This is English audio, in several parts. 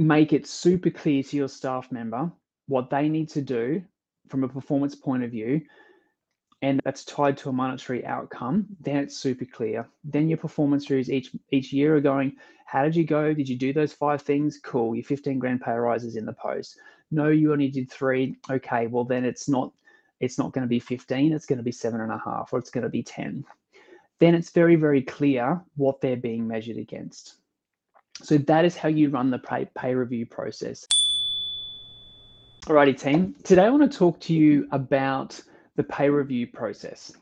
make it super clear to your staff member what they need to do from a performance point of view and that's tied to a monetary outcome, then it's super clear. Then your performance reviews each each year are going, how did you go? Did you do those five things? Cool. Your 15 grand pay rises in the post. No, you only did three. Okay, well then it's not it's not going to be 15, it's going to be seven and a half, or it's going to be 10. Then it's very, very clear what they're being measured against. So that is how you run the pay, pay review process. Alrighty, team. Today I want to talk to you about the pay review process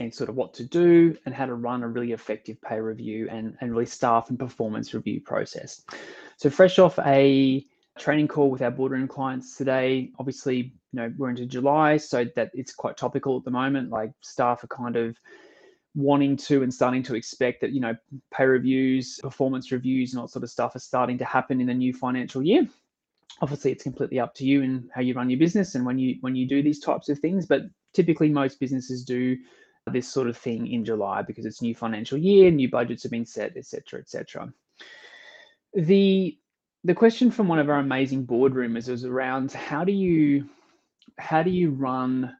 and sort of what to do and how to run a really effective pay review and, and really staff and performance review process. So fresh off a training call with our boardroom clients today, obviously, you know, we're into July, so that it's quite topical at the moment. Like staff are kind of wanting to and starting to expect that, you know, pay reviews, performance reviews and all sort of stuff are starting to happen in the new financial year. Obviously it's completely up to you and how you run your business and when you when you do these types of things but typically most businesses do this sort of thing in july because it's new financial year new budgets have been set etc etc the the question from one of our amazing boardroomers is around how do you how do you run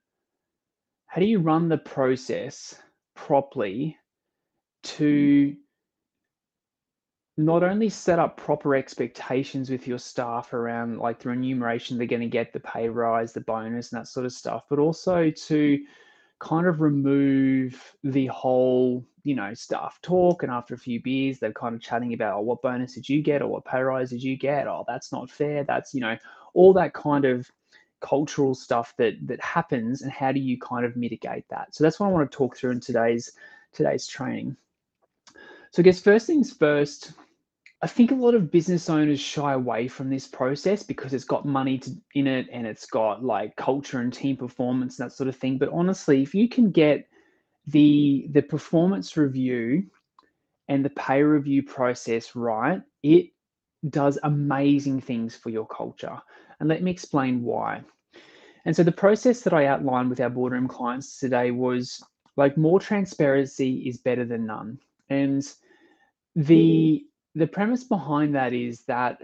how do you run the process properly to mm. not only set up proper expectations with your staff around like the remuneration they're going to get, the pay rise, the bonus, and that sort of stuff, but also to kind of remove the whole, you know, staff talk. And after a few beers, they're kind of chatting about, oh, what bonus did you get? Or what pay rise did you get? Oh, that's not fair. That's, you know, all that kind of cultural stuff that that happens and how do you kind of mitigate that so that's what i want to talk through in today's today's training so i guess first things first I think a lot of business owners shy away from this process because it's got money to, in it and it's got like culture and team performance and that sort of thing. But honestly, if you can get the the performance review and the pay review process right, it does amazing things for your culture. And let me explain why. And so the process that I outlined with our boardroom clients today was like more transparency is better than none. And the mm. the premise behind that is that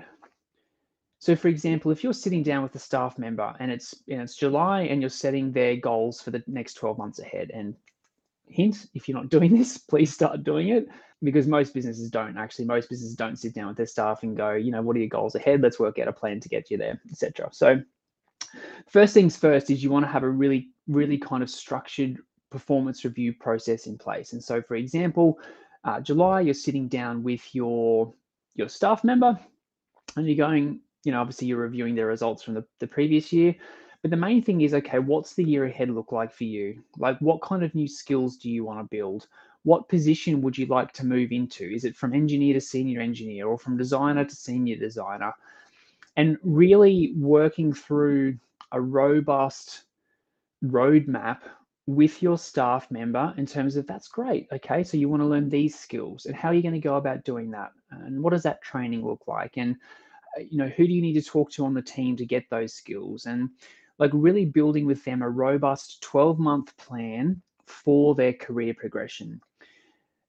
so for example if you're sitting down with a staff member and it's and it's july and you're setting their goals for the next 12 months ahead and hint if you're not doing this please start doing it because most businesses don't actually most businesses don't sit down with their staff and go you know what are your goals ahead let's work out a plan to get you there etc so first things first is you want to have a really really kind of structured performance review process in place and so for example uh, July, you're sitting down with your your staff member and you're going, you know, obviously you're reviewing their results from the, the previous year. But the main thing is, okay, what's the year ahead look like for you? Like, what kind of new skills do you want to build? What position would you like to move into? Is it from engineer to senior engineer or from designer to senior designer? And really working through a robust roadmap with your staff member in terms of that's great. Okay, so you want to learn these skills, and how are you going to go about doing that? And what does that training look like? And uh, you know, who do you need to talk to on the team to get those skills? And like really building with them a robust 12 month plan for their career progression.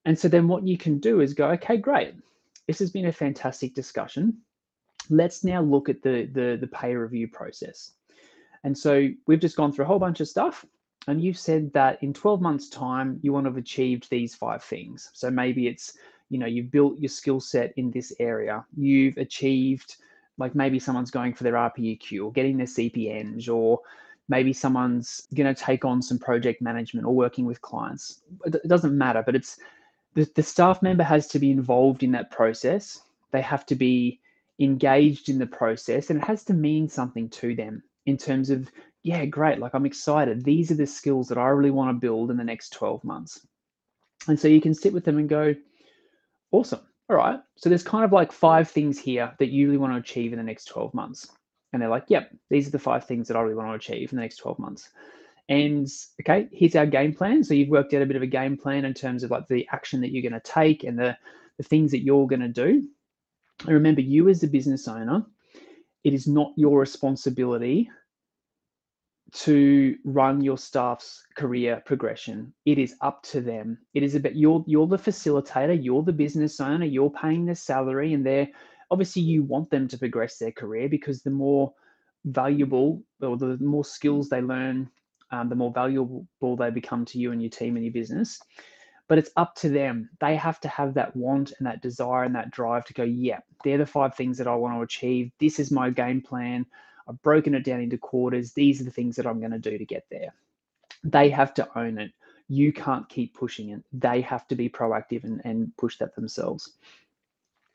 And so then what you can do is go, okay, great. This has been a fantastic discussion. Let's now look at the the, the pay review process. And so we've just gone through a whole bunch of stuff and you've said that in 12 months time you want to have achieved these five things so maybe it's you know you've built your skill set in this area you've achieved like maybe someone's going for their rpeq or getting their CPEngs or maybe someone's going to take on some project management or working with clients it doesn't matter but it's the, the staff member has to be involved in that process they have to be engaged in the process and it has to mean something to them in terms of yeah, great. Like I'm excited. These are the skills that I really want to build in the next 12 months. And so you can sit with them and go, awesome. All right. So there's kind of like five things here that you really want to achieve in the next 12 months. And they're like, yep, these are the five things that I really want to achieve in the next 12 months. And okay, here's our game plan. So you've worked out a bit of a game plan in terms of like the action that you're going to take and the, the things that you're going to do. And remember, you as a business owner, it is not your responsibility to run your staff's career progression. It is up to them. It is about you're you're the facilitator, you're the business owner, you're paying their salary, and they're obviously you want them to progress their career because the more valuable or the more skills they learn, um, the more valuable they become to you and your team and your business. But it's up to them. They have to have that want and that desire and that drive to go, yeah, they're the five things that I want to achieve. This is my game plan. I've broken it down into quarters. These are the things that I'm going to do to get there. They have to own it. You can't keep pushing it. They have to be proactive and, and push that themselves.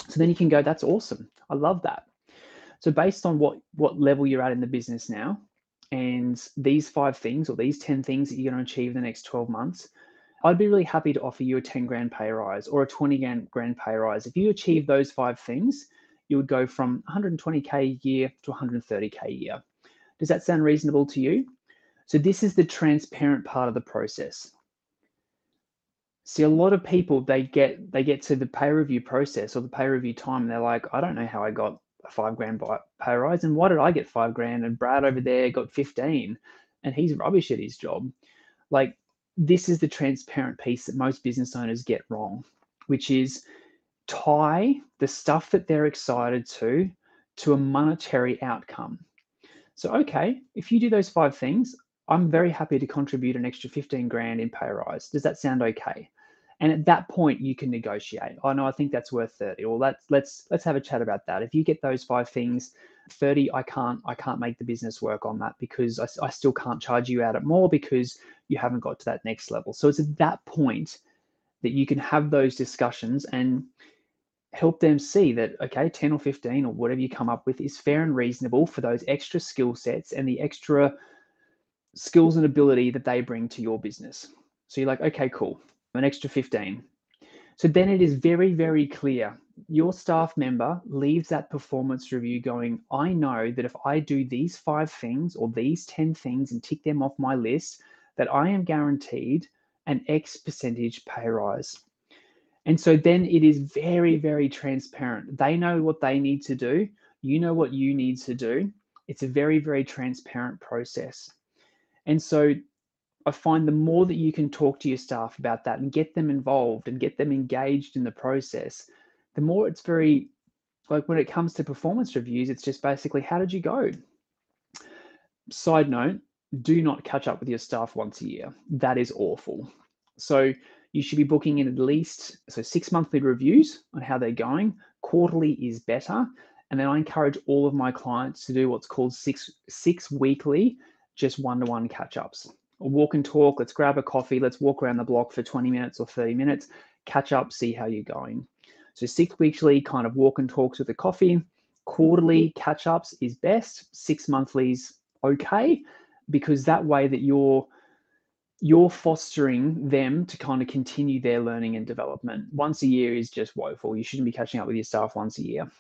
So then you can go, that's awesome. I love that. So based on what what level you're at in the business now, and these five things or these 10 things that you're going to achieve in the next 12 months, I'd be really happy to offer you a 10 grand pay rise or a 20 grand pay rise. If you achieve those five things, you would go from 120k a year to 130k a year. Does that sound reasonable to you? So this is the transparent part of the process. See, a lot of people they get they get to the pay review process or the pay review time, and they're like, I don't know how I got a five grand pay rise, and why did I get five grand, and Brad over there got fifteen, and he's rubbish at his job. Like this is the transparent piece that most business owners get wrong, which is tie the stuff that they're excited to to a monetary outcome. So, okay, if you do those five things, I'm very happy to contribute an extra 15 grand in pay rise. Does that sound okay? And at that point, you can negotiate. Oh no, I think that's worth 30. or let's let's let's have a chat about that. If you get those five things, 30, I can't I can't make the business work on that because I, I still can't charge you out at more because you haven't got to that next level. So it's at that point that you can have those discussions and help them see that okay 10 or 15 or whatever you come up with is fair and reasonable for those extra skill sets and the extra skills and ability that they bring to your business so you're like okay cool an extra 15 so then it is very very clear your staff member leaves that performance review going i know that if i do these five things or these 10 things and tick them off my list that i am guaranteed an x percentage pay rise and so then it is very, very transparent. They know what they need to do. You know what you need to do. It's a very, very transparent process. And so I find the more that you can talk to your staff about that and get them involved and get them engaged in the process, the more it's very, like when it comes to performance reviews, it's just basically, how did you go? Side note, do not catch up with your staff once a year. That is awful. So you should be booking in at least so six monthly reviews on how they're going. Quarterly is better. And then I encourage all of my clients to do what's called six six weekly, just one-to-one catch-ups. Walk and talk, let's grab a coffee, let's walk around the block for 20 minutes or 30 minutes, catch up, see how you're going. So six weekly kind of walk and talks with a coffee. Quarterly catch-ups is best. Six monthlies okay, because that way that you're you're fostering them to kind of continue their learning and development. Once a year is just woeful. You shouldn't be catching up with your staff once a year.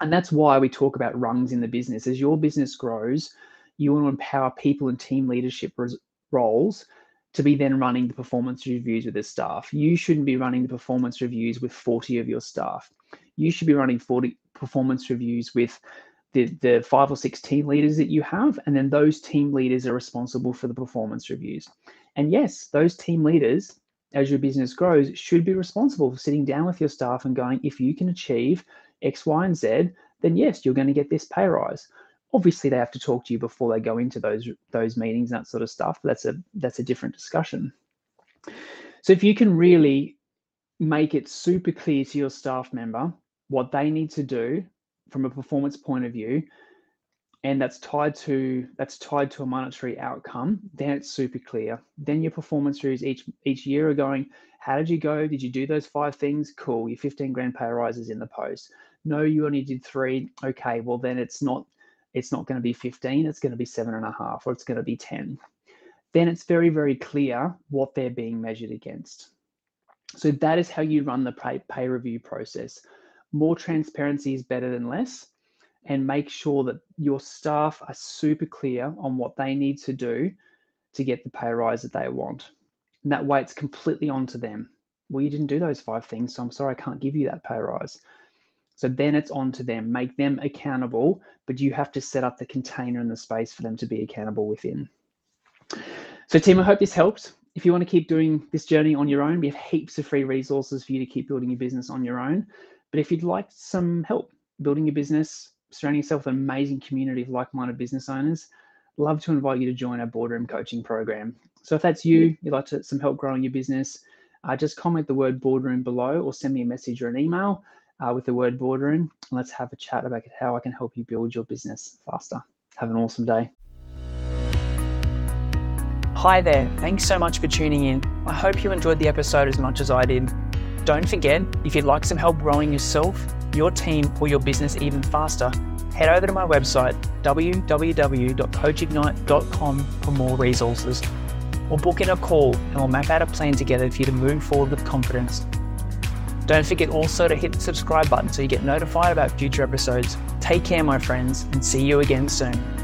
And that's why we talk about rungs in the business. As your business grows, you want to empower people in team leadership roles to be then running the performance reviews with the staff. You shouldn't be running the performance reviews with 40 of your staff. You should be running 40 performance reviews with the, the five or six team leaders that you have, and then those team leaders are responsible for the performance reviews. And yes, those team leaders, as your business grows, should be responsible for sitting down with your staff and going, if you can achieve X, Y, and Z, then yes, you're going to get this pay rise. Obviously, they have to talk to you before they go into those those meetings, and that sort of stuff. That's a that's a different discussion. So if you can really make it super clear to your staff member what they need to do from a performance point of view and that's tied to that's tied to a monetary outcome then it's super clear then your performance reviews each each year are going how did you go did you do those five things cool your 15 grand pay rises in the post no you only did three okay well then it's not it's not going to be 15 it's going to be seven and a half or it's going to be 10 then it's very very clear what they're being measured against so that is how you run the pay, pay review process more transparency is better than less and make sure that your staff are super clear on what they need to do to get the pay rise that they want. And that way it's completely on to them. Well, you didn't do those five things, so I'm sorry I can't give you that pay rise. So then it's on to them. Make them accountable, but you have to set up the container and the space for them to be accountable within. So, team, I hope this helped. If you want to keep doing this journey on your own, we have heaps of free resources for you to keep building your business on your own. But if you'd like some help, building your business, surrounding yourself with an amazing community of like-minded business owners, love to invite you to join our boardroom coaching program. So if that's you, you'd like to, some help growing your business, uh, just comment the word boardroom below or send me a message or an email uh, with the word boardroom. Let's have a chat about how I can help you build your business faster. Have an awesome day. Hi there. Thanks so much for tuning in. I hope you enjoyed the episode as much as I did. Don't forget, if you'd like some help growing yourself, your team, or your business even faster, head over to my website, www.coachignite.com for more resources. Or book in a call and we'll map out a plan together for you to move forward with confidence. Don't forget also to hit the subscribe button so you get notified about future episodes. Take care, my friends, and see you again soon.